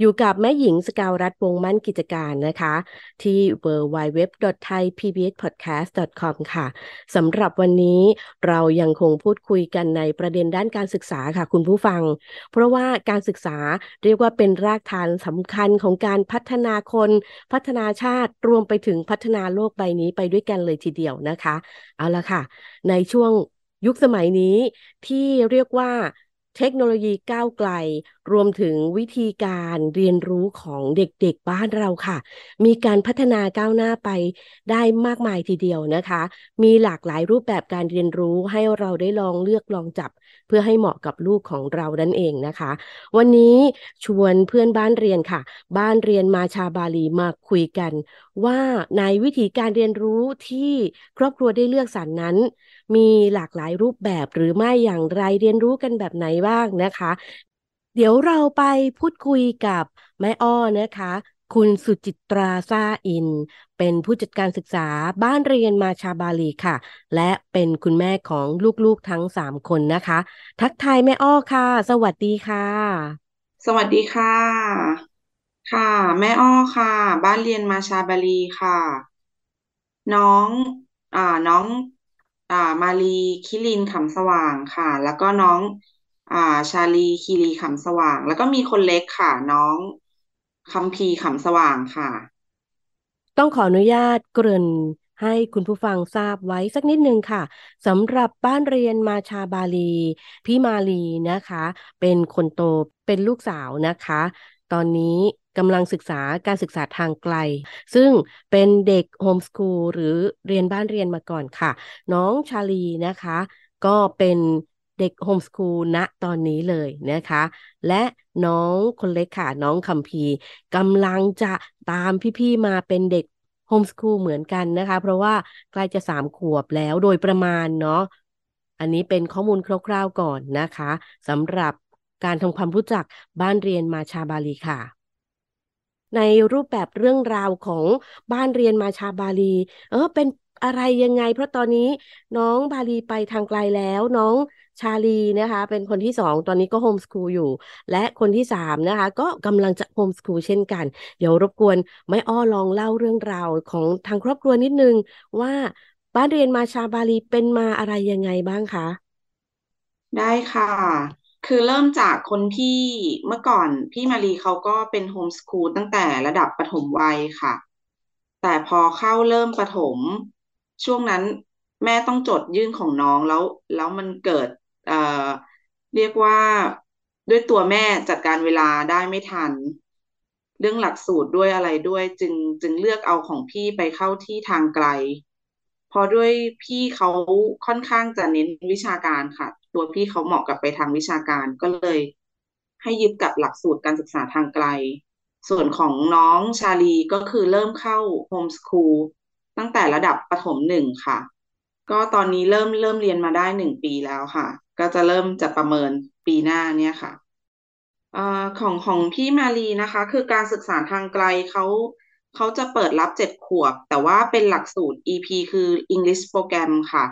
อยู่กับแม่หญิงสกาวรัฐวงมั่นกิจการนะคะ ที่ www.thaipbspodcast.com ค่ะสำหรับวันนี้เรายังคงพูดคุยกันในประเด็นด้านการศึกษาค่ะคุณผู้ฟัง เพราะว่าการศึกษาเรียกว่าเป็นรากฐานสำคัญของการพัฒนาคน พัฒนาชาติรวมไปถึงพัฒนาโลกใบนี้ไปด้วยกันเลยทีเดียวนะคะ เอาละค่ะ ในช่วงยุคสมัยนี้ที่เรียกว่าเทคโนโลยีก้าวไกล รวมถึงวิธีการเรียนรู้ของเด็กๆบ้านเราค่ะ มีการพัฒนาก้าวหน้าไปได้มากมายทีเดียวนะคะ มีหลากหลายรูปแบบการเรียนรู้ให้เราได้ลองเลือกลองจับ เพื่อให้เหมาะกับลูกของเรานั่นเองนะคะ วันนี้ชวนเพื่อนบ้านเรียนค่ะ บ้านเรียนมาชาบาลีมาคุยกัน ว่าในวิธีการเรียนรู้ที่ครอบครัวได้เลือกสรรนั้น มีหลากหลายรูปแบบหรือไม่อย่างไรเรียนรู้กันแบบไหนบ้างนะคะ เดี๋ยวเราไปพูดคุยกับแม่อ้อนะคะ คุณสุจิตราซาอิน เป็นผู้จัดการศึกษาบ้านเรียนมาชาบาลีค่ะ และเป็นคุณแม่ของลูกๆทั้งสามคนนะคะ ทักทายแม่อ้อค่ะ สวัสดีค่ะ สวัสดีค่ะ ค่ะ แม่อ้อค่ะ บ้านเรียนมาชาบาลีค่ะ น้องอ่าน้องอ่ามาลีคิรินขำสว่างค่ะ แล้วก็น้อง อ่า ชาลีคีรีขำสว่าง แล้วก็มีคนเล็กค่ะ น้องคัมพีร์ขำสว่างค่ะ ต้องขออนุญาตเกริ่นให้คุณผู้ฟังทราบไว้สักนิดนึงค่ะสำหรับบ้านเรียนมาชาบาลี พี่มาลีนะคะ เป็นคนโตเป็นลูกสาวนะคะ ตอนนี้กำลังศึกษาการศึกษาทางไกล ซึ่งเป็นเด็ก home school หรือเรียนบ้านเรียนมาก่อนค่ะ น้องชาลีนะคะ ก็เป็น เด็ก home school ณตอนนี้เลยนะคะ และน้องคนเล็กค่ะ น้องคัมพีกำลังจะตามพี่ๆมาเป็นเด็ก home school เหมือนกันนะคะ เพราะว่าใกล้จะสามขวบแล้วโดยประมาณเนาะอันนี้เป็นข้อมูลคร่าวๆก่อนนะคะสำหรับการทำความรู้จักบ้านเรียนมาชาบาลีค่ะ ในรูปแบบเรื่องราวของบ้านเรียนมาชาบาลี เออเป็น อะไรยังไง เพราะตอนนี้น้องบาลีไปทางไกลแล้วน้องชาลีนะคะ เป็นคนที่สองตอนนี้ก็โฮมสคูลอยู่ และคนที่สามนะคะ ก็กำลังจะโฮมสคูลเช่นกัน เดี๋ยวรบกวนไม่อ้อลองเล่าเรื่องราวของทางครอบครัวนิดนึง ว่าบ้านเรียนมาชาบาลีเป็นมาอะไรยังไงบ้างคะ ได้ค่ะ คือเริ่มจากคนพี่เมื่อก่อนพี่มารีเขาก็เป็นโฮมสคูลตั้งแต่ระดับประถมวัยค่ะ แต่พอเข้าเริ่มประถม ช่วงนั้นแม่ต้องจดยื่นของน้องแล้ว แล้วมันเกิด เอ่อเรียกว่าด้วยตัวแม่จัดการเวลาได้ไม่ทัน เรื่องหลักสูตรด้วยอะไรด้วย จึงจึงเลือกเอาของพี่ไปเข้าที่ทางไกล พอด้วยพี่เขาค่อนข้างจะเน้นวิชาการค่ะ ตัวพี่เขาเหมาะกับไปทางวิชาการก็เลย ให้ยึดกับหลักสูตรการศึกษาทางไกล ส่วนของน้องชาลีก็คือเริ่มเข้าโฮมสคูล ตั้งแต่ระดับประถมหนึ่งค่ะ ก็ตอนนี้เริ่มเริ่มเรียนมาได้หนึ่งปีแล้วค่ะ ก็จะเริ่มจะประเมินปีหน้าเนี่ยค่ะอของของพี่มาลีนะคะ คือการศึกษาทางไกลเขาเขาจะเปิดรับเจ็ดขวบ แต่ว่าเป็นหลักสูตร EP คือ English Program ค่ะ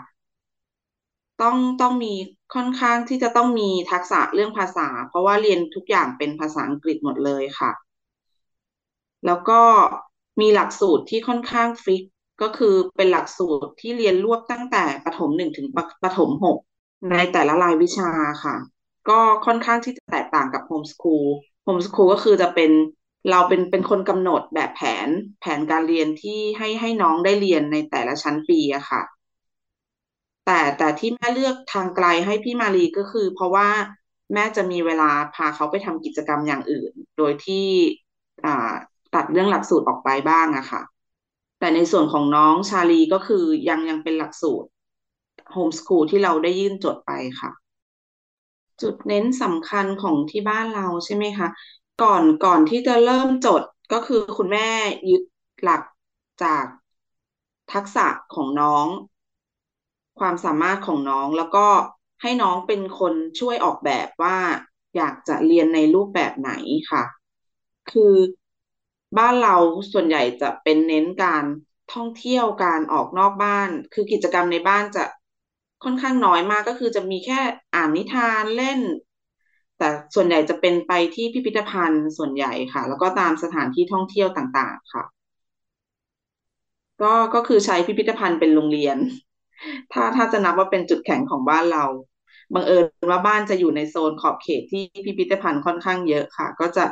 ต้องต้องมีค่อนข้างที่จะต้องมีทักษะเรื่องภาษา เพราะว่าเรียนทุกอย่างเป็นภาษาอังกฤษหมดเลยค่ะ แล้วก็มีหลักสูตรที่ค่อนข้างฟิก ก็คือเป็นหลักสูตรที่เรียนรวบตั้งแต่ประถมหนึ่งถึงประถมหกในแต่ละรายวิชาค่ะ ก็ค่อนข้างที่จะแตกต่างกับ home school home school ก็คือจะเป็นเราเป็นเป็นคนกำหนดแบบแผนแผนการเรียนที่ให้ให้น้องได้เรียนในแต่ละชั้นปีอะค่ะ แต่แต่ที่แม่เลือกทางไกลให้พี่มารีก็คือ เพราะว่าแม่จะมีเวลาพาเขาไปทำกิจกรรมอย่างอื่น โดยที่อ่าตัดเรื่องหลักสูตรออกไปบ้างอะค่ะ แต่ในส่วนของน้องชาลีก็คือยังยังเป็นหลักสูตรโฮมสคูลที่เราได้ยื่นจดไปค่ะ จุดเน้นสำคัญของที่บ้านเราใช่ไหมคะ ก่อนก่อนที่จะเริ่มจดก็คือคุณแม่ยึดหลักจากทักษะของน้อง ความสามารถของน้องแล้วก็ให้น้องเป็นคนช่วยออกแบบว่าอยากจะเรียนในรูปแบบไหนค่ะ คือ บ้านเราส่วนใหญ่จะเป็นเน้นการท่องเที่ยวการออกนอกบ้าน คือกิจกรรมในบ้านจะค่อนข้างน้อยมากก็คือจะมีแค่อ่านนิทานเล่น แต่ส่วนใหญ่จะเป็นไปที่พิพิธภัณฑ์ส่วนใหญ่ค่ะ แล้วก็ตามสถานที่ท่องเที่ยวต่างๆ ค่ะ ก็ก็คือใช้พิพิธภัณฑ์เป็นโรงเรียน ถ้าถ้าจะนับว่าเป็นจุดแข็งของบ้านเราบังเอิญว่าบ้านจะอยู่ในโซนขอบเขตที่พิพิธภัณฑ์ค่อนข้างเยอะค่ะ ก็จะ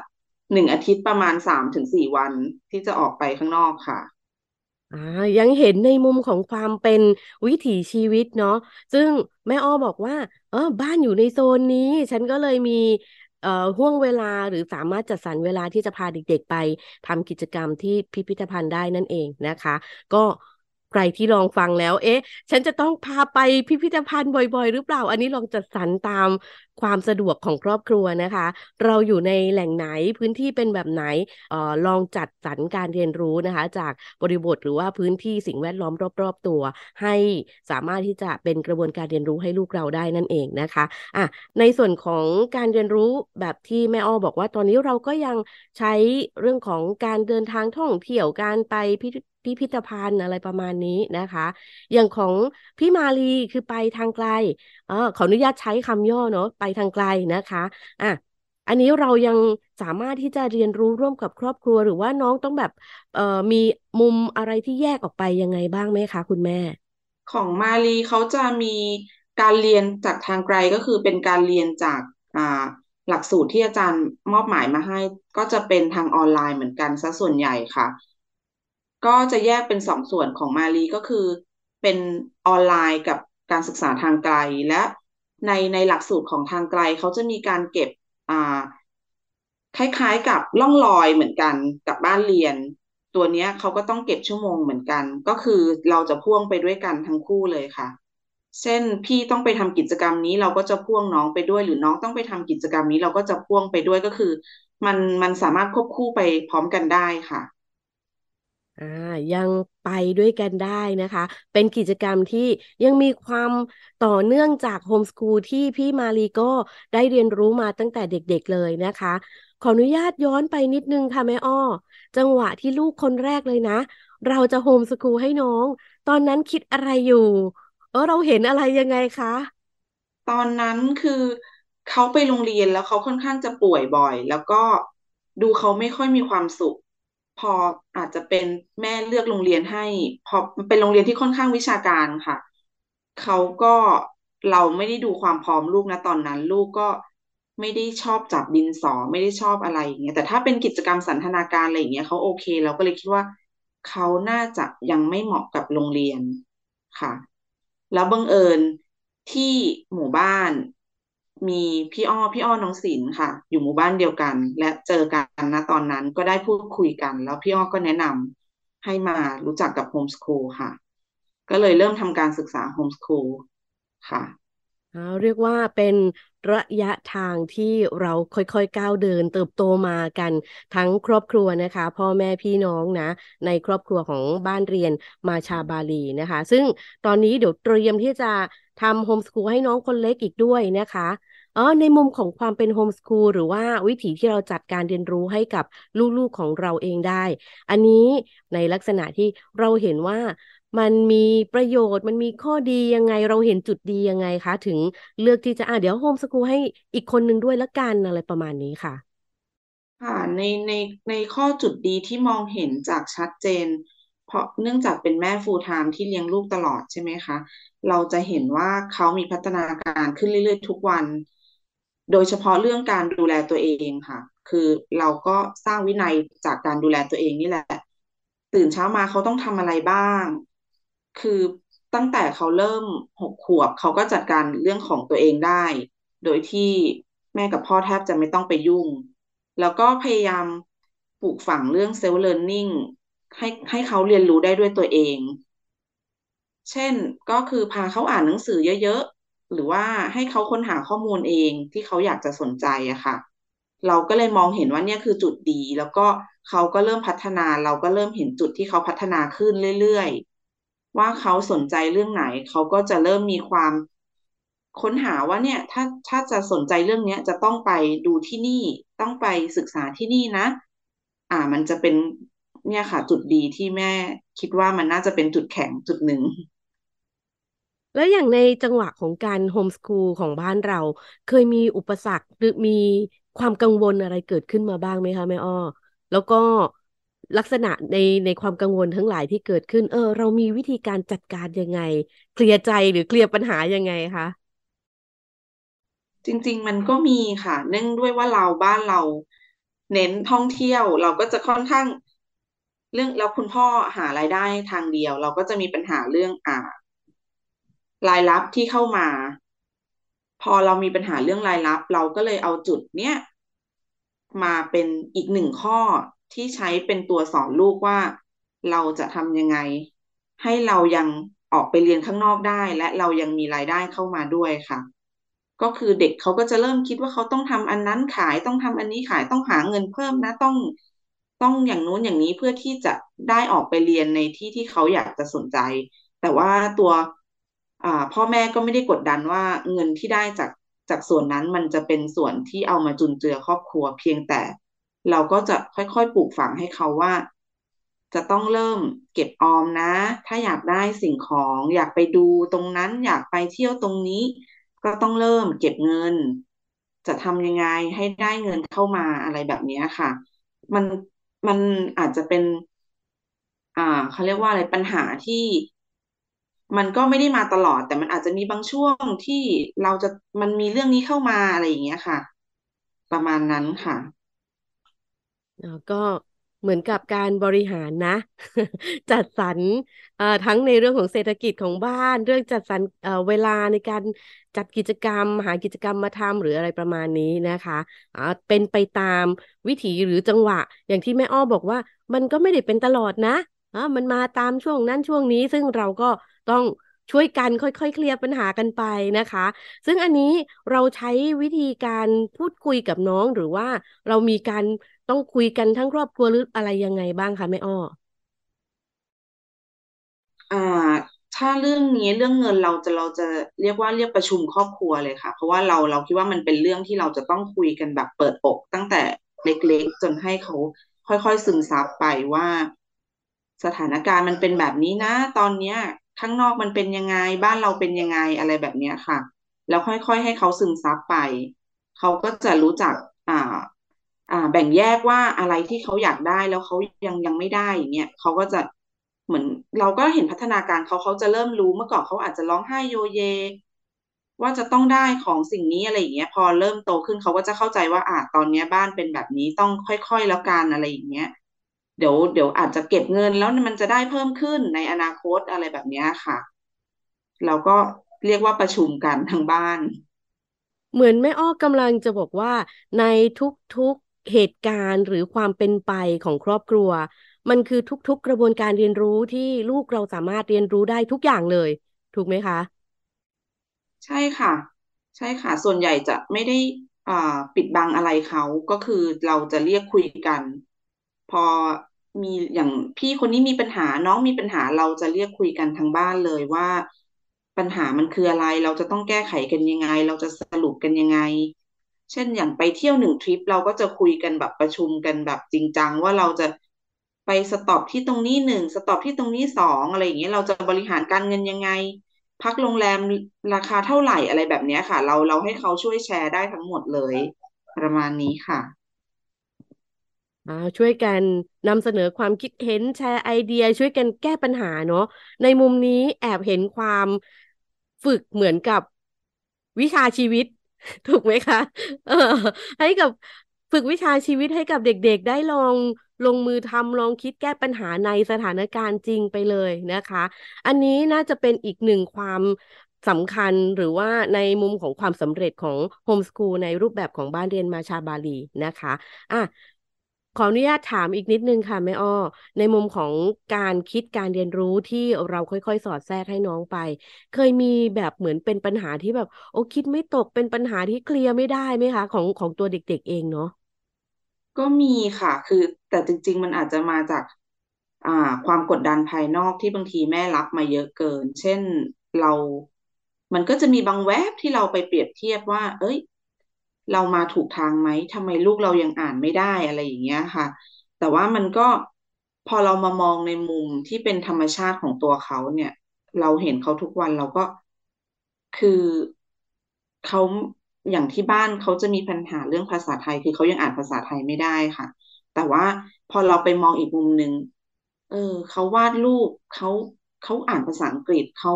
หนึ่งอาทิตย์ประมาณสามถึงสี่วันที่จะออกไปข้างนอกค่ะอ่ายังเห็นในมุมของความเป็นวิถีชีวิตเนาะซึ่งแม่อ้อบอกว่า เออ บ้านอยู่ในโซนนี้ ฉันก็เลยมี เอ่อห่วงเวลาหรือสามารถจัดสรรเวลาที่จะพาเด็กๆไปทำกิจกรรมที่พิพิธภัณฑ์ได้นั่นเองนะคะ ก็ใครที่ลองฟังแล้ว เอ๊ะ ฉันจะต้องพาไปพิพิธภัณฑ์บ่อย ๆ หรือเปล่า อันนี้ลองจัดสรรตาม ความสะดวกของครอบครัวนะคะ เราอยู่ในแหล่งไหนพื้นที่เป็นแบบไหนออลองจัดสรรการเรียนรู้นะคะ จากบริบทหรือว่าพื้นที่สิ่งแวดล้อมรอบ ๆ ตัว ให้สามารถที่จะเป็นกระบวนการเรียนรู้ให้ลูกเราได้นั่นเองนะคะอะในส่วนของการเรียนรู้แบบที่แม่อ้อบอกว่าตอนนี้เราก็ยังใช้เรื่องของการเดินทางท่องเที่ยวการไปพิพิพิธภัณฑ์อะไรประมาณนี้นะคะ อย่างของพี่มาลีคือไปทางไกล อขออนุญาตใช้คำย่อเนาะไปทางไกลนะคะอะอันนี้เรายังสามารถที่จะเรียนรู้ร่วมกับครอบครัว หรือว่าน้องต้องแบบเอ่อมีมุมอะไรที่แยกออกไปยังไงบ้างไหมคะคุณแม่ ของมาลีเขาจะมีการเรียนจากทางไกลก็คือเป็นการเรียนจากอ่าหลักสูตรที่อาจารย์มอบหมายมาให้ ก็จะเป็นทางออนไลน์เหมือนกันซะส่วนใหญ่ค่ะ ก็จะแยกเป็นสองส่วนของมาลีก็คือ เป็นออนไลน์กับ การศึกษาทางไกลและในในหลักสูตรของทางไกลเขาจะมีการเก็บอ่าคล้ายๆกับล่องลอยเหมือนกันกับบ้านเรียน ตัวเนี้ยเขาก็ต้องเก็บชั่วโมงเหมือนกัน ก็คือเราจะพ่วงไปด้วยกันทั้งคู่เลยค่ะ เช่นพี่ต้องไปทำกิจกรรมนี้เราก็จะพ่วงน้องไปด้วย หรือน้องต้องไปทำกิจกรรมนี้เราก็จะพ่วงไปด้วยก็คือ มันมันสามารถควบคู่ไปพร้อมกันได้ค่ะ อ่ายังไปด้วยกันได้นะคะ เป็นกิจกรรมที่ยังมีความต่อเนื่องจากโฮมสคูลที่พี่มารีก็ได้เรียนรู้มาตั้งแต่เด็กๆเลยนะคะ ขออนุญาตย้อนไปนิดนึงค่ะแม่อ้อ จังหวะที่ลูกคนแรกเลยนะ เราจะโฮมสคูลให้น้อง ตอนนั้นคิดอะไรอยู่ เออเราเห็นอะไรยังไงคะตอนนั้นคือเขาไปโรงเรียนแล้วเขาค่อนข้างจะป่วยบ่อย แล้วก็ดูเขาไม่ค่อยมีความสุข พออาจจะเป็นแม่เลือกโรงเรียนให้ พอเป็นโรงเรียนที่ค่อนข้างวิชาการค่ะ เขาก็เราไม่ได้ดูความพร้อมลูกนะตอนนั้น ลูกก็ไม่ได้ชอบจับดินสอไม่ได้ชอบอะไรอย่างเงี้ยแต่ถ้าเป็นกิจกรรมสันทนาการอะไรอย่างเงี้ยเขาโอเค เราก็เลยคิดว่าเขาน่าจะยังไม่เหมาะกับโรงเรียนค่ะ แล้วบังเอิญที่หมู่บ้าน มีพี่อ้อพี่อ้อน้องศิลป์ค่ะ อยู่หมู่บ้านเดียวกัน และเจอกันนะตอนนั้นก็ได้พูดคุยกัน แล้วพี่อ้อก็แนะนำให้มารู้จักกับโฮมสคูลค่ะ ก็เลยเริ่มทำการศึกษาโฮมสคูลค่ะเรียกว่าเป็นระยะทางที่เราค่อยๆก้าวเดิน เติบโตมากันทั้งครอบครัวนะคะ พ่อแม่พี่น้องนะ ในครอบครัวของบ้านเรียนมาชาบาลีนะคะ ซึ่งตอนนี้เดี๋ยวเตรียมที่จะทำโฮมสคูลให้น้องคนเล็กอีกด้วยนะคะ อ๋อในมุมของความเป็นโฮมสคูลหรือว่าวิถีที่เราจัดการเรียนรู้ให้กับลูกๆของเราเองได้ อันนี้ในลักษณะที่เราเห็นว่ามันมีประโยชน์มันมีข้อดียังไงเราเห็นจุดดียังไงคะ ถึงเลือกที่จะอะเดี๋ยวโฮมสคูลให้อีกคนหนึ่งด้วยละกันอะไรประมาณนี้ค่ะ ค่ะในในในข้อจุดดีที่มองเห็นจากชัดเจน เพราะเนื่องจากเป็นแม่ full time ที่เลี้ยงลูกตลอดใช่ไหมคะ เราจะเห็นว่าเขามีพัฒนาการขึ้นเรื่อยๆ ทุกวัน โดยเฉพาะเรื่องการดูแลตัวเองค่ะ คือเราก็สร้างวินัยจากการดูแลตัวเองนี่แหละ ตื่นเช้ามาเขาต้องทำอะไรบ้าง คือตั้งแต่เขาเริ่มหกขวบเขาก็จัดการเรื่องของตัวเองได้ โดยที่แม่กับพ่อแทบจะไม่ต้องไปยุ่ง แล้วก็พยายามปลูกฝังเรื่องเซลล์เลิร์นนิ่งให้ให้เขาเรียนรู้ได้ด้วยตัวเอง เช่นก็คือพาเขาอ่านหนังสือเยอะ หรือว่าให้เขาค้นหาข้อมูลเองที่เขาอยากจะสนใจอะค่ะ เราก็เลยมองเห็นว่าเนี่ยคือจุดดี แล้วก็เขาก็เริ่มพัฒนา เราก็เริ่มเห็นจุดที่เขาพัฒนาขึ้นเรื่อยๆ ว่าเขาสนใจเรื่องไหน เขาก็จะเริ่มมีความค้นหาว่าเนี่ยถ้าถ้าจะสนใจเรื่องเนี้ยจะต้องไปดูที่นี่ต้องไปศึกษาที่นี่นะ อ่ามันจะเป็นเนี่ยค่ะ จุดดีที่แม่คิดว่ามันน่าจะเป็นจุดแข็งจุดหนึ่ง แล้วอย่างในจังหวะของการโฮมสคูลของบ้านเรา เคยมีอุปสรรคหรือมีความกังวลอะไรเกิดขึ้นมาบ้างไหมคะแม่อ้อ แล้วก็ลักษณะในในความกังวลทั้งหลายที่เกิดขึ้น เออ เรามีวิธีการจัดการยังไง เคลียร์ใจหรือเคลียร์ปัญหายังไงคะจริง ๆ มันก็มีค่ะ เนื่องด้วยว่าเราบ้านเราเน้นท่องเที่ยว เราก็จะค่อนข้าง เรื่องแล้วคุณพ่อหารายได้ทางเดียว เราก็จะมีปัญหาเรื่องอ่า รายรับที่เข้ามา พอเรามีปัญหาเรื่องรายรับ เราก็เลยเอาจุดเนี้ยมาเป็นอีกหนึ่งข้อที่ใช้เป็นตัวสอนลูกว่า เราจะทำยังไง ให้เรายังออกไปเรียนข้างนอกได้ และเรายังมีรายได้เข้ามาด้วยค่ะ ก็คือเด็กเขาก็จะเริ่มคิดว่าเขาต้องทำอันนั้นขายต้องทำอันนี้ขายต้องหาเงินเพิ่มนะต้องต้องอย่างนู้นอย่างนี้เพื่อที่จะได้ออกไปเรียนในที่ที่เขาอยากจะสนใจ แต่ว่าตัว พ่อแม่ก็ไม่ได้กดดันว่าเงินที่ได้จากจากส่วนนั้นมันจะเป็นส่วนที่เอามาจุนเจือครอบครัวเพียงแต่ เราก็จะค่อยๆปลูกฝังให้เขาว่า จะต้องเริ่มเก็บออมนะ ถ้าอยากได้สิ่งของอยากไปดูตรงนั้นอยากไปเที่ยวตรงนี้ ก็ต้องเริ่มเก็บเงิน จะทำยังไงให้ได้เงินเข้ามาอะไรแบบนี้ค่ะ มันมันอาจจะเป็น อ่าเขาเรียกว่าอะไรปัญหาที่ มันก็ไม่ได้มาตลอด แต่มันอาจจะมีบางช่วงที่เราจะมันมีเรื่องนี้เข้ามาอะไรอย่างเงี้ยค่ะ ประมาณนั้นค่ะแล้วก็เหมือนกับการบริหารนะ จัดสรรทั้งในเรื่องของเศรษฐกิจของบ้าน เรื่องจัดสรรเวลาในการจัดกิจกรรม หากิจกรรมมาทำหรืออะไรประมาณนี้นะคะเป็นไปตามวิถีหรือจังหวะ อย่างที่แม่อ้อบอกว่า มันก็ไม่ได้เป็นตลอดนะมันมาตามช่วงนั้นช่วงนี้ ซึ่งเราก็ ต้องช่วยกันค่อยๆ เคลียร์ปัญหากันไปนะคะ ซึ่งอันนี้เราใช้วิธีการพูดคุยกับน้องหรือว่าเรามีการต้องคุยกันทั้งครอบครัวหรืออะไรยังไงบ้างคะแม่อ้ออ่า ถ้าเรื่องนี้เรื่องเงินเราจะเราจะเรียกว่าเรียกประชุมครอบครัวเลยค่ะ เพราะว่าเราเราคิดว่ามันเป็นเรื่องที่เราจะต้องคุยกันแบบเปิดอกตั้งแต่เล็กๆ จนให้เขาค่อยๆซึมซับไปว่า สถานการณ์มันเป็นแบบนี้นะ ตอนเนี้ย ข้างนอกมันเป็นยังไง บ้านเราเป็นยังไงอะไรแบบนี้ค่ะ แล้วค่อยๆให้เขาซึมซับไป เขาก็จะรู้จักอ่าอ่าแบ่งแยกว่าอะไรที่เขาอยากได้แล้วเขายังยังไม่ได้อย่างเงี้ยเขาก็จะเหมือนเราก็เห็นพัฒนาการเขาเขาจะเริ่มรู้เมื่อก่อนเขาอาจจะร้องไห้โยเย ว่าจะต้องได้ของสิ่งนี้อะไรอย่างเงี้ย พอเริ่มโตขึ้นเขาก็จะเข้าใจว่าอ่าตอนนี้บ้านเป็นแบบนี้ต้องค่อยๆแล้วกันอะไรอย่างเงี้ย เดี๋ยวเดี๋ยวอาจจะเก็บเงินแล้วมันจะได้เพิ่มขึ้นในอนาคตอะไรแบบนี้ค่ะ เราก็เรียกว่าประชุมกันทางบ้าน เหมือนแม่อ้อกำลังจะบอกว่าในทุกๆเหตุการณ์หรือความเป็นไปของครอบครัว มันคือทุกๆกระบวนการเรียนรู้ที่ลูกเราสามารถเรียนรู้ได้ทุกอย่างเลย ถูกไหมคะ ใช่ค่ะ ใช่ค่ะ ส่วนใหญ่จะไม่ได้ปิดบังอะไรเขาก็คือเราจะเรียกคุยกัน พอ มีอย่างพี่คนนี้มีปัญหาน้องมีปัญหาเราจะเรียกคุยกันทางบ้านเลยว่า ปัญหามันคืออะไรเราจะต้องแก้ไขกันยังไง เราจะสรุปกันยังไง เช่นอย่างไปเที่ยวหนึ่งทริปเราก็จะคุยกันแบบประชุมกันแบบจริงจังว่าเราจะไป stop ที่ตรงนี้หนึ่ง stop ที่ตรงนี้สองอะไรอย่างเงี้ยเราจะบริหารการเงินยังไง พักโรงแรมราคาเท่าไหร่อะไรแบบเนี้ยค่ะ เราเราให้เขาช่วยแชร์ได้ทั้งหมดเลย ประมาณนี้ค่ะ อ่าช่วยกันนำเสนอความคิดเห็นแชร์ไอเดีย ช่วยกันแก้ปัญหาเนาะในมุมนี้แอบเห็นความฝึกเหมือนกับวิชาชีวิต ถูกไหมคะเออให้กับฝึกวิชาชีวิตให้กับเด็กๆ ได้ลองลงมือทำลองคิดแก้ปัญหาในสถานการณ์จริงไปเลยนะคะ อันนี้น่าจะเป็นอีกหนึ่งความสำคัญหรือว่าในมุมของความสำเร็จของโฮมสกูลในรูปแบบของบ้านเรียนมาชาบาลีนะคะอะ ขออนุญาตถามอีกนิดนึงค่ะแม่อ้อ ในมุมของการคิดการเรียนรู้ที่เราค่อยๆ สอดแทรกให้น้องไป เคยมีแบบเหมือนเป็นปัญหาที่แบบ โอ้คิดไม่ตกเป็นปัญหาที่เคลียร์ไม่ได้ไหมคะ ของของตัวเด็ก ๆ เองเนาะก็มีค่ะ คือแต่จริง ๆ มันอาจจะมาจาก อ่า ความกดดันภายนอกที่บางทีแม่รับมาเยอะเกิน เช่นเรา มันก็จะมีบางแวบที่เราไปเปรียบเทียบว่า เอ้ย เรามาถูกทางไหมทำไมลูกเรายังอ่านไม่ได้อะไรอย่างเงี้ยค่ะ แต่ว่ามันก็พอเรามามองในมุมที่เป็นธรรมชาติของตัวเขาเนี่ย เราเห็นเขาทุกวันเราก็คือเขาอย่างที่บ้านเขาจะมีปัญหาเรื่องภาษาไทย คือเขายังอ่านภาษาไทยไม่ได้ค่ะ แต่ว่าพอเราไปมองอีกมุมหนึ่งเออเขาวาดรูปเขาเขาอ่านภาษาอังกฤษเขา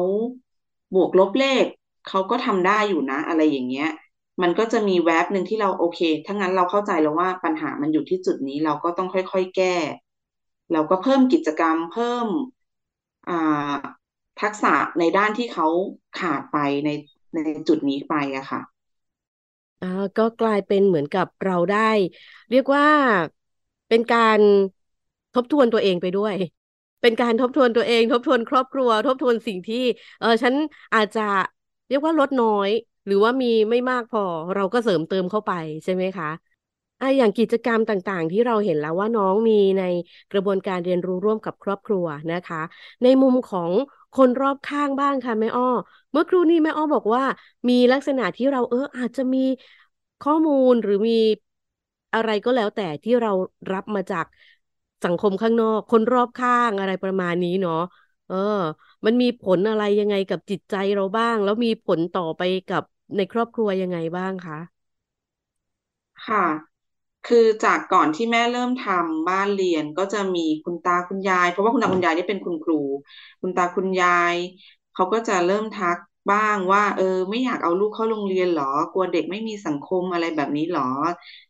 บวกลบเลขเขาก็ทำได้อยู่นะ อะไรอย่างเงี้ย มันก็จะมีแวบหนึ่งที่เราโอเคถ้างั้นเราเข้าใจแล้วว่าปัญหามันอยู่ที่จุดนี้เราก็ต้องค่อยๆแก้ เราก็เพิ่มกิจกรรมเพิ่มอ่าทักษะในด้านที่เขาขาดไปในในจุดนี้ไปอะค่ะอ่าก็กลายเป็นเหมือนกับเราได้ เรียกว่าเป็นการทบทวนตัวเองไปด้วย เป็นการทบทวนตัวเอง ทบทวนครอบครัว ทบทวนสิ่งที่ เออฉันอาจจะเรียกว่าลดน้อย หรือว่ามีไม่มากพอเราก็เสริมเติมเข้าไปใช่ไหมคะอะอย่างกิจกรรมต่างๆ ที่เราเห็นแล้วว่าน้องมีในกระบวนการเรียนรู้ร่วมกับครอบครัวนะคะ ในมุมของคนรอบข้างบ้างค่ะแม่อ้อ เมื่อครู่นี้แม่อ้อบอกว่า มีลักษณะที่เราเอออาจจะมีข้อมูลหรือมีอะไรก็แล้วแต่ที่เรารับมาจากสังคมข้างนอก คนรอบข้างอะไรประมาณนี้เนาะเออ มันมีผลอะไรยังไงกับจิตใจเราบ้าง แล้วมีผลต่อไปกับ ในครอบครัวยังไงบ้างคะ ค่ะ คือจากก่อนที่แม่เริ่มทำบ้านเรียนก็จะมีคุณตาคุณยาย เพราะว่าคุณตาคุณยายนี่เป็นคุณครู คุณตาคุณยาย เขาก็จะเริ่มทักบ้างว่า เออ ไม่อยากเอาลูกเข้าโรงเรียนหรอ กลัวเด็กไม่มีสังคมอะไรแบบนี้หรอ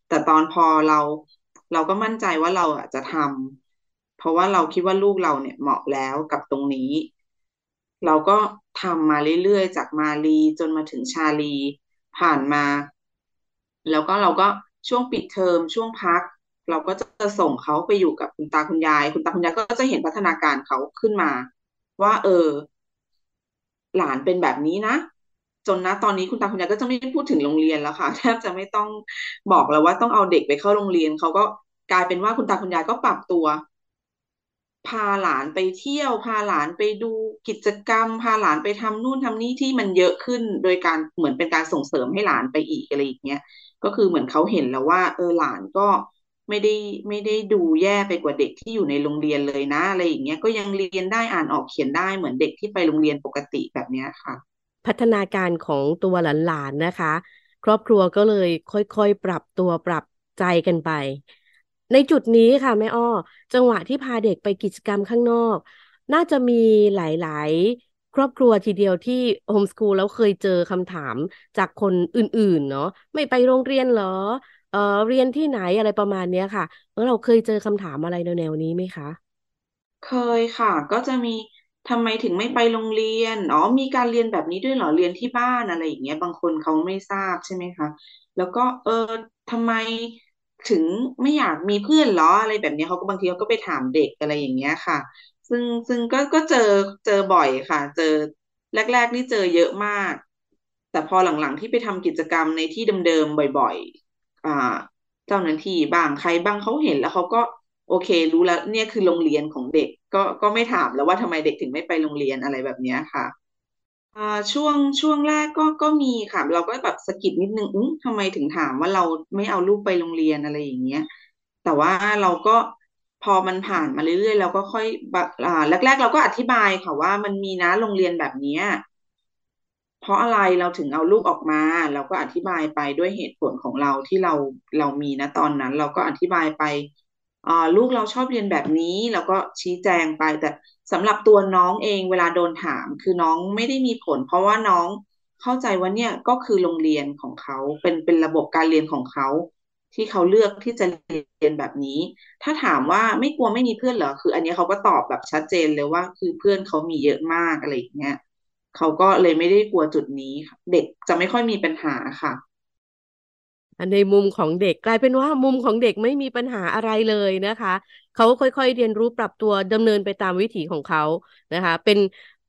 แต่ตอนพอเรา เราก็มั่นใจว่าเราอะจะทำเพราะว่าเราคิดว่าลูกเราเนี่ยเหมาะแล้วกับตรงนี้ เราก็ ทำมาเรื่อยๆ จากมาลีจนมาถึงชาลี ผ่านมา แล้วก็เราก็ช่วงปิดเทอมช่วงพัก เราก็จะส่งเขาไปอยู่กับคุณตาคุณยาย คุณตาคุณยายก็จะเห็นพัฒนาการเขาขึ้นมา ว่า เออ หลานเป็นแบบนี้นะจนนะตอนนี้คุณตาคุณยายก็จะไม่พูดถึงโรงเรียนแล้วค่ะแทบจะไม่ต้องบอกแล้วว่าต้องเอาเด็กไปเข้าโรงเรียนเขาก็กลายเป็นว่าคุณตาคุณยายก็ปรับตัว พาหลานไปเที่ยว พาหลานไปดูกิจกรรม พาหลานไปทำนู่นทำนี่ที่มันเยอะขึ้น โดยการเหมือนเป็นการส่งเสริมให้หลานไปอีกอะไรอย่างเงี้ยก็คือเหมือนเขาเห็นแล้วว่า เออหลานก็ไม่ได้ไม่ได้ดูแย่ไปกว่าเด็กที่อยู่ในโรงเรียนเลยนะอะไรอย่างเงี้ยก็ยังเรียนได้อ่านออกเขียนได้เหมือนเด็กที่ไปโรงเรียนปกติแบบเนี้ยค่ะ พัฒนาการของตัวหลานๆนะคะ ครอบครัวก็เลยค่อยๆ ปรับตัวปรับใจกันไป ในจุดนี้ค่ะแม่อ้อ จังหวะที่พาเด็กไปกิจกรรมข้างนอก น่าจะมีหลาย ๆ ครอบครัวทีเดียวที่โฮมสคูลแล้วเคยเจอคำถามจากคนอื่น ๆ เนาะไม่ไปโรงเรียนเหรอ เออเรียนที่ไหนอะไรประมาณเนี้ยค่ะเออเราเคยเจอคำถามอะไรแนวๆนี้ไหมคะ เคยค่ะ ก็จะมีทำไมถึงไม่ไปโรงเรียน อ๋อ มีการเรียนแบบนี้ด้วยเหรอ เรียนที่บ้านอะไรอย่างเงี้ย บางคนเขาไม่ทราบใช่ไหมคะ แล้วก็เออทำไม ถึงไม่อยากมีเพื่อนหรออะไรแบบนี้เขาก็บางทีเขาก็ไปถามเด็กอะไรอย่างเงี้ยค่ะ ซึ่งซึ่งก็ก็เจอเจอบ่อยค่ะ เจอแรก ๆ นี่เจอเยอะมาก แต่พอหลังๆที่ไปทำกิจกรรมในที่เดิมๆบ่อย ๆ อ่า เจ้าหน้าที่บ้างใครบ้างเขาเห็นแล้วเขาก็โอเค รู้แล้วเนี่ยคือโรงเรียนของเด็กก็ก็ไม่ถามแล้วว่าทำไมเด็กถึงไม่ไปโรงเรียนอะไรแบบเนี้ยค่ะ อ่าช่วงช่วงแรกก็ก็มีค่ะ เราก็แบบสะกิดนิดนึงอุ้มทำไมถึงถามว่าเราไม่เอาลูกไปโรงเรียนอะไรอย่างเงี้ย แต่ว่าเราก็พอมันผ่านมาเรื่อยๆเราก็ค่อยแบบอ่าแรก ๆ เราก็อธิบายค่ะว่ามันมีนะโรงเรียนแบบเนี้ย เพราะอะไรเราถึงเอาลูกออกมา เราก็อธิบายไปด้วยเหตุผลของเราที่เราเรามีนะตอนนั้น เราก็อธิบายไปอ่าลูกเราชอบเรียนแบบนี้แล้วก็ชี้แจงไปแต่ สำหรับตัวน้องเองเวลาโดนถาม คือน้องไม่ได้มีผล เพราะว่าน้องเข้าใจว่าเนี่ยก็คือโรงเรียนของเขาเป็นเป็นระบบการเรียนของเขาที่เขาเลือกที่จะเรียนแบบนี้ ถ้าถามว่าไม่กลัวไม่มีเพื่อนเหรอ คือ อันนี้เขาก็ตอบแบบชัดเจนเลยว่า คือเพื่อนเขามีเยอะมากอะไรอย่างเงี้ยเขาก็เลยไม่ได้กลัวจุดนี้ เด็กจะไม่ค่อยมีปัญหาค่ะ ในมุมของเด็กกลายเป็นว่ามุมของเด็กไม่มีปัญหาอะไรเลยนะคะ เขาค่อยๆเรียนรู้ปรับตัวดำเนินไปตามวิถีของเขานะคะ เป็น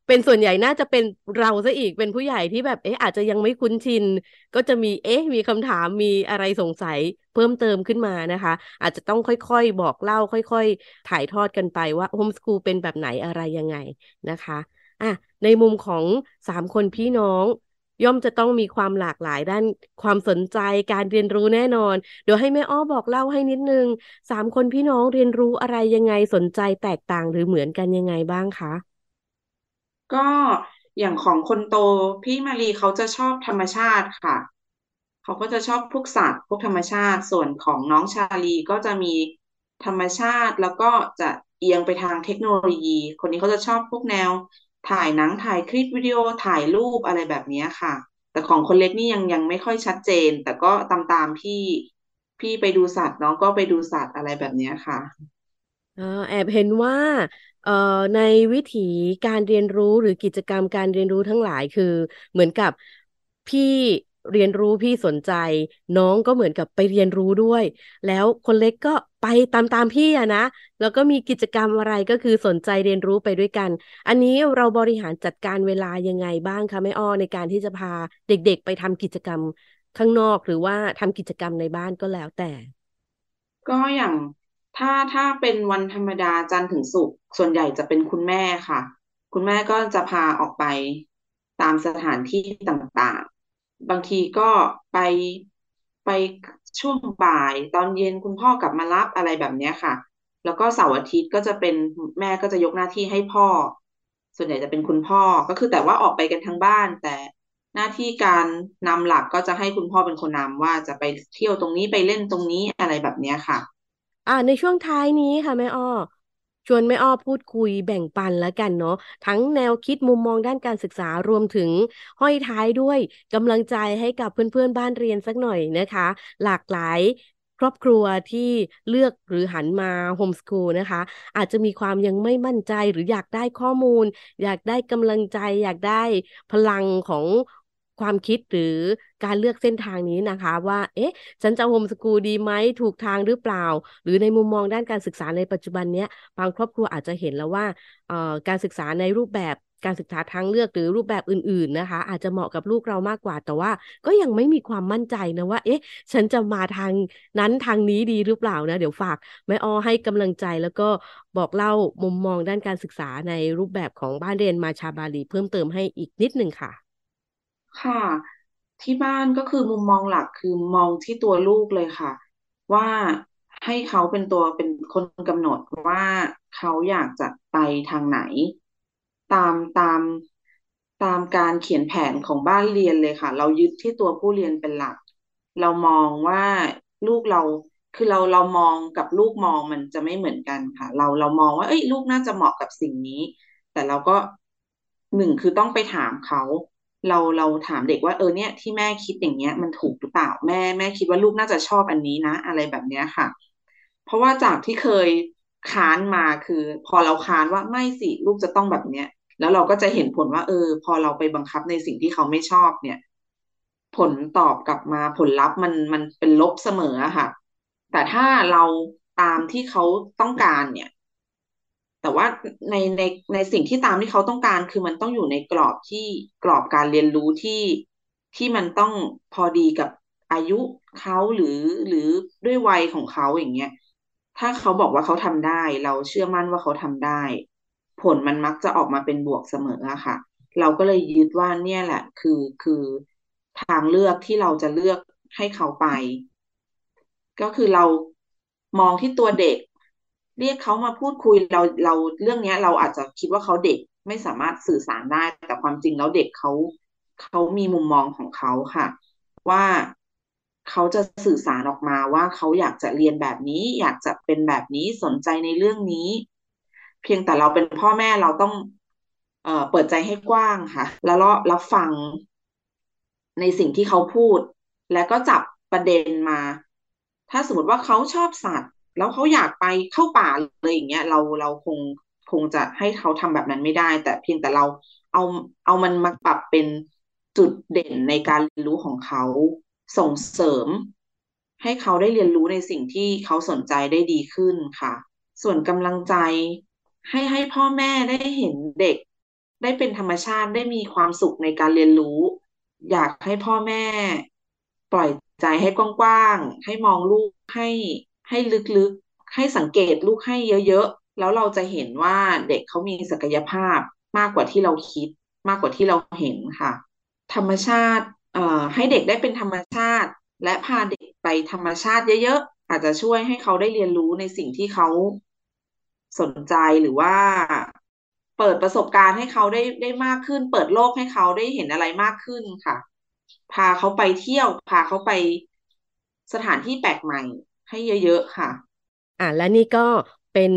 เป็นส่วนใหญ่น่าจะเป็นเราซะอีกเป็นผู้ใหญ่ที่แบบเอ๊ะอาจจะยังไม่คุ้นชิน ก็จะมีเอ๊ะมีคำถามมีอะไรสงสัยเพิ่มเติมขึ้นมานะคะ อาจจะต้องค่อยๆบอกเล่าค่อยๆ ถ่ายทอดกันไปว่าโฮมสกูลเป็นแบบไหนอะไรยังไงนะคะอะในมุมของสามคนพี่น้อง ย่อมจะต้องมีความหลากหลายด้านความสนใจการเรียนรู้แน่นอน เดี๋ยวให้แม่อ้อบอกเล่าให้นิดนึงสามคนพี่น้องเรียนรู้อะไรยังไงสนใจแตกต่างหรือเหมือนกันยังไงบ้างคะก็อย่างของคนโตพี่มารีเขาจะชอบธรรมชาติค่ะ เขาก็จะชอบพวกสัตว์พวกธรรมชาติส่วนของน้องชาลีก็จะมีธรรมชาติแล้วก็จะเอียงไปทางเทคโนโลยี คนนี้เขาจะชอบพวกแนว ถ่ายหนังถ่ายคลิปวิดีโอถ่ายรูปอะไรแบบนี้ค่ะ แต่ของคนเล็กนี่ยังยังไม่ค่อยชัดเจน แต่ก็ตามตามพี่พี่ไปดูสัตว์น้องก็ไปดูสัตว์อะไรแบบนี้ค่ะแอบเห็นว่าในวิถีการเรียนรู้หรือกิจกรรมการเรียนรู้ทั้งหลายคือ เหมือนกับพี่เรียนรู้พี่สนใจ น้องก็เหมือนกับไปเรียนรู้ด้วย แล้วคนเล็กก็ ไปตามตามพี่อะนะ แล้วก็มีกิจกรรมอะไรก็คือสนใจเรียนรู้ไปด้วยกัน อันนี้เราบริหารจัดการเวลายังไงบ้างคะแม่อ้อในการที่จะพาเด็กๆ ไปทำกิจกรรมข้างนอกหรือว่าทำกิจกรรมในบ้านก็แล้วแต่ ก็อย่างถ้าถ้าเป็นวันธรรมดาจันทร์ถึงศุกร์ส่วนใหญ่จะเป็นคุณแม่ค่ะ คุณแม่ก็จะพาออกไปตามสถานที่ต่างๆ บางทีก็ไปไป ช่วงบ่ายตอนเย็นคุณพ่อกลับมารับอะไรแบบนี้ค่ะ แล้วก็เสาร์อาทิตย์ก็จะเป็นแม่ก็จะยกหน้าที่ให้พ่อ ส่วนใหญ่จะเป็นคุณพ่อก็คือแต่ว่าออกไปกันทั้งบ้าน แต่หน้าที่การนำหลักก็จะให้คุณพ่อเป็นคนนำว่าจะไปเที่ยวตรงนี้ไปเล่นตรงนี้อะไรแบบนี้ค่ะ อ่าในช่วงท้ายนี้ค่ะแม่อ้อ ชวนแม่อ้อพูดคุยแบ่งปันแล้วกันเนาะทั้งแนวคิดมุมมองด้านการศึกษารวมถึงห้อยท้ายด้วยกำลังใจให้กับเพื่อนๆบ้านเรียนสักหน่อยนะคะ หลากหลายครอบครัวที่เลือกหรือหันมาโฮมสคูลนะคะ อาจจะมีความยังไม่มั่นใจหรืออยากได้ข้อมูล อยากได้กำลังใจ อยากได้พลังของ ความคิดหรือการเลือกเส้นทางนี้นะคะ ว่า เอ๊ะ ฉันจะโฮมสกูลดีไหมถูกทางหรือเปล่า หรือในมุมมองด้านการศึกษาในปัจจุบันเนี้ยบางครอบครัวอาจจะเห็นแล้วว่าการศึกษาในรูปแบบการศึกษาทางเลือกหรือรูปแบบอื่น ๆนะคะ อาจจะเหมาะกับลูกเรามากกว่า แต่ว่า ก็ยังไม่มีความมั่นใจนะว่า เอ๊ะ ฉันจะมาทางนั้นทางนี้ดีหรือเปล่านะเดี๋ยวฝากแม่อ้อให้กำลังใจแล้วก็บอกเล่ามุมมองด้านการศึกษาในรูปแบบของบ้านเรียนมาชาบาลีเพิ่มเติมให้อีกนิดหนึ่งค่ะ ค่ะ ที่บ้านก็คือมุมมองหลักคือมองที่ตัวลูกเลยค่ะ ว่าให้เขาเป็นตัวเป็นคนกำหนดว่าเขาอยากจะไปทางไหน ตามตามตามการเขียนแผนของบ้านเรียนเลยค่ะ เรายึดที่ตัวผู้เรียนเป็นหลัก เรามองว่าลูกเราคือเราเรามองกับลูกมองมันจะไม่เหมือนกันค่ะ เราเรามองว่า เอ้ย ลูกน่าจะเหมาะกับสิ่งนี้ แต่เราก็หนึ่งคือต้องไปถามเขา เราเราถามเด็กว่าเออเนี่ยที่แม่คิดอย่างเงี้ยมันถูกหรือเปล่าแม่แม่คิดว่าลูกน่าจะชอบอันนี้นะ อะไรแบบเนี้ยค่ะ เพราะว่าจากที่เคยค้านมาคือ พอเราค้านว่าไม่สิลูกจะต้องแบบเนี้ยแล้วเราก็จะเห็นผลว่า เออ พอเราไปบังคับในสิ่งที่เขาไม่ชอบเนี่ย ผลตอบกลับมาผลลัพธ์มันมันเป็นลบเสมอค่ะ แต่ถ้าเราตามที่เขาต้องการเนี่ย แต่ว่าในในในสิ่งที่ตามที่เขาต้องการ คือมันต้องอยู่ในกรอบที่กรอบการเรียนรู้ที่ที่มันต้องพอดีกับอายุเขาหรือหรือด้วยวัยของเขาอย่างเงี้ยถ้าเขาบอกว่าเขาทำได้ เราเชื่อมั่นว่าเขาทำได้ ผลมันมักจะออกมาเป็นบวกเสมออะค่ะ เราก็เลยยึดว่าเนี่ยแหละ คือคือทางเลือกที่เราจะเลือกให้เขาไป ก็คือเรามองที่ตัวเด็ก เรียกเขามาพูดคุยเราเราเรื่องนี้เราอาจจะคิดว่าเขาเด็กไม่สามารถสื่อสารได้ แต่ความจริงแล้วเด็กเขาเขามีมุมมองของเขาค่ะ ว่าเขาจะสื่อสารออกมาว่าเขาอยากจะเรียนแบบนี้ อยากจะเป็นแบบนี้สนใจในเรื่องนี้ เพียงแต่เราเป็นพ่อแม่เราต้องเอ่อเปิดใจให้กว้างค่ะ แล้วรับฟังในสิ่งที่เขาพูด แล้วก็จับประเด็นมา ถ้าสมมติว่าเขาชอบสัตว์ แล้วเขาอยากไปเข้าป่าเลยอย่างเงี้ยเราเราคงคงจะให้เขาทำแบบนั้นไม่ได้ แต่เพียงแต่เราเอาเอามันมาปรับเป็นจุดเด่นในการเรียนรู้ของเขาส่งเสริม ให้เขาได้เรียนรู้ในสิ่งที่เขาสนใจได้ดีขึ้นค่ะ ส่วนกำลังใจให้ให้พ่อแม่ได้เห็นเด็ก ได้เป็นธรรมชาติได้มีความสุขในการเรียนรู้ อยากให้พ่อแม่ ปล่อยใจให้กว้างๆให้มองลูกให้ ให้ลึกๆ ให้สังเกตลูกให้เยอะๆ แล้วเราจะเห็นว่าเด็กเขามีศักยภาพมากกว่าที่เราคิด มากกว่าที่เราเห็นค่ะ ธรรมชาติเอ่อให้เด็กได้เป็นธรรมชาติ และพาเด็กไปธรรมชาติเยอะๆ อาจจะช่วยให้เขาได้เรียนรู้ในสิ่งที่เขาสนใจหรือว่าเปิดประสบการณ์ให้เขาได้ได้มากขึ้น เปิดโลกให้เขาได้เห็นอะไรมากขึ้นค่ะ พาเขาไปเที่ยว พาเขาไปสถานที่แปลกใหม่ ให้เยอะๆค่ะ อะและนี่ก็เป็น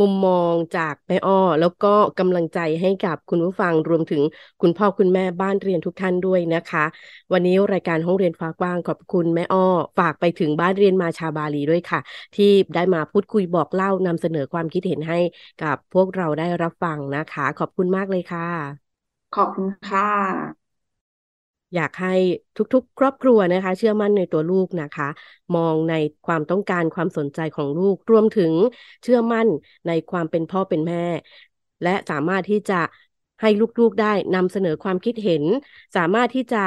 มุมมองจากแม่อ้อ แล้วก็กำลังใจให้กับคุณผู้ฟังรวมถึงคุณพ่อคุณแม่บ้านเรียนทุกท่านด้วยนะคะ วันนี้รายการห้องเรียนฟ้ากว้างขอบคุณแม่อ้อ ฝากไปถึงบ้านเรียนมาชาบาลีด้วยค่ะ ที่ได้มาพูดคุยบอกเล่านำเสนอความคิดเห็นให้กับพวกเราได้รับฟังนะคะ ขอบคุณมากเลยค่ะ ขอบคุณค่ะ อยากให้ทุกๆ ครอบครัวนะคะ เชื่อมั่นในตัวลูกนะคะ มองในความต้องการความสนใจของลูก รวมถึงเชื่อมั่นในความเป็นพ่อเป็นแม่ และสามารถที่จะให้ลูกๆได้นำเสนอความคิดเห็น สามารถที่จะ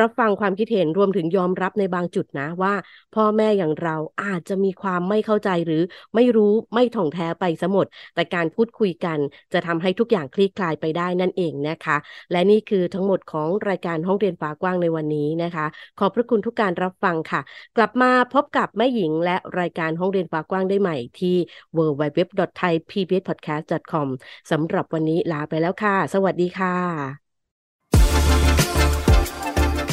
รับฟังความคิดเห็นรวมถึงยอมรับในบางจุดนะว่า พ่อแม่อย่างเราอาจจะมีความไม่เข้าใจหรือไม่รู้ไม่ถ่องแท้ไปสมด แต่การพูดคุยกันจะทำให้ทุกอย่างคลี่คลายไปได้นั่นเองนะคะ และนี่คือทั้งหมดของรายการห้องเรียนฟ้ากว้างในวันนี้นะคะ ขอบพระคุณทุกการรับฟังค่ะ กลับมาพบกับแม่หญิงและรายการห้องเรียนฟ้ากว้างได้ใหม่ที่ www.thaipbspodcast.com สำหรับวันนี้ลาไปแล้วค่ะ สวัสดีค่ะ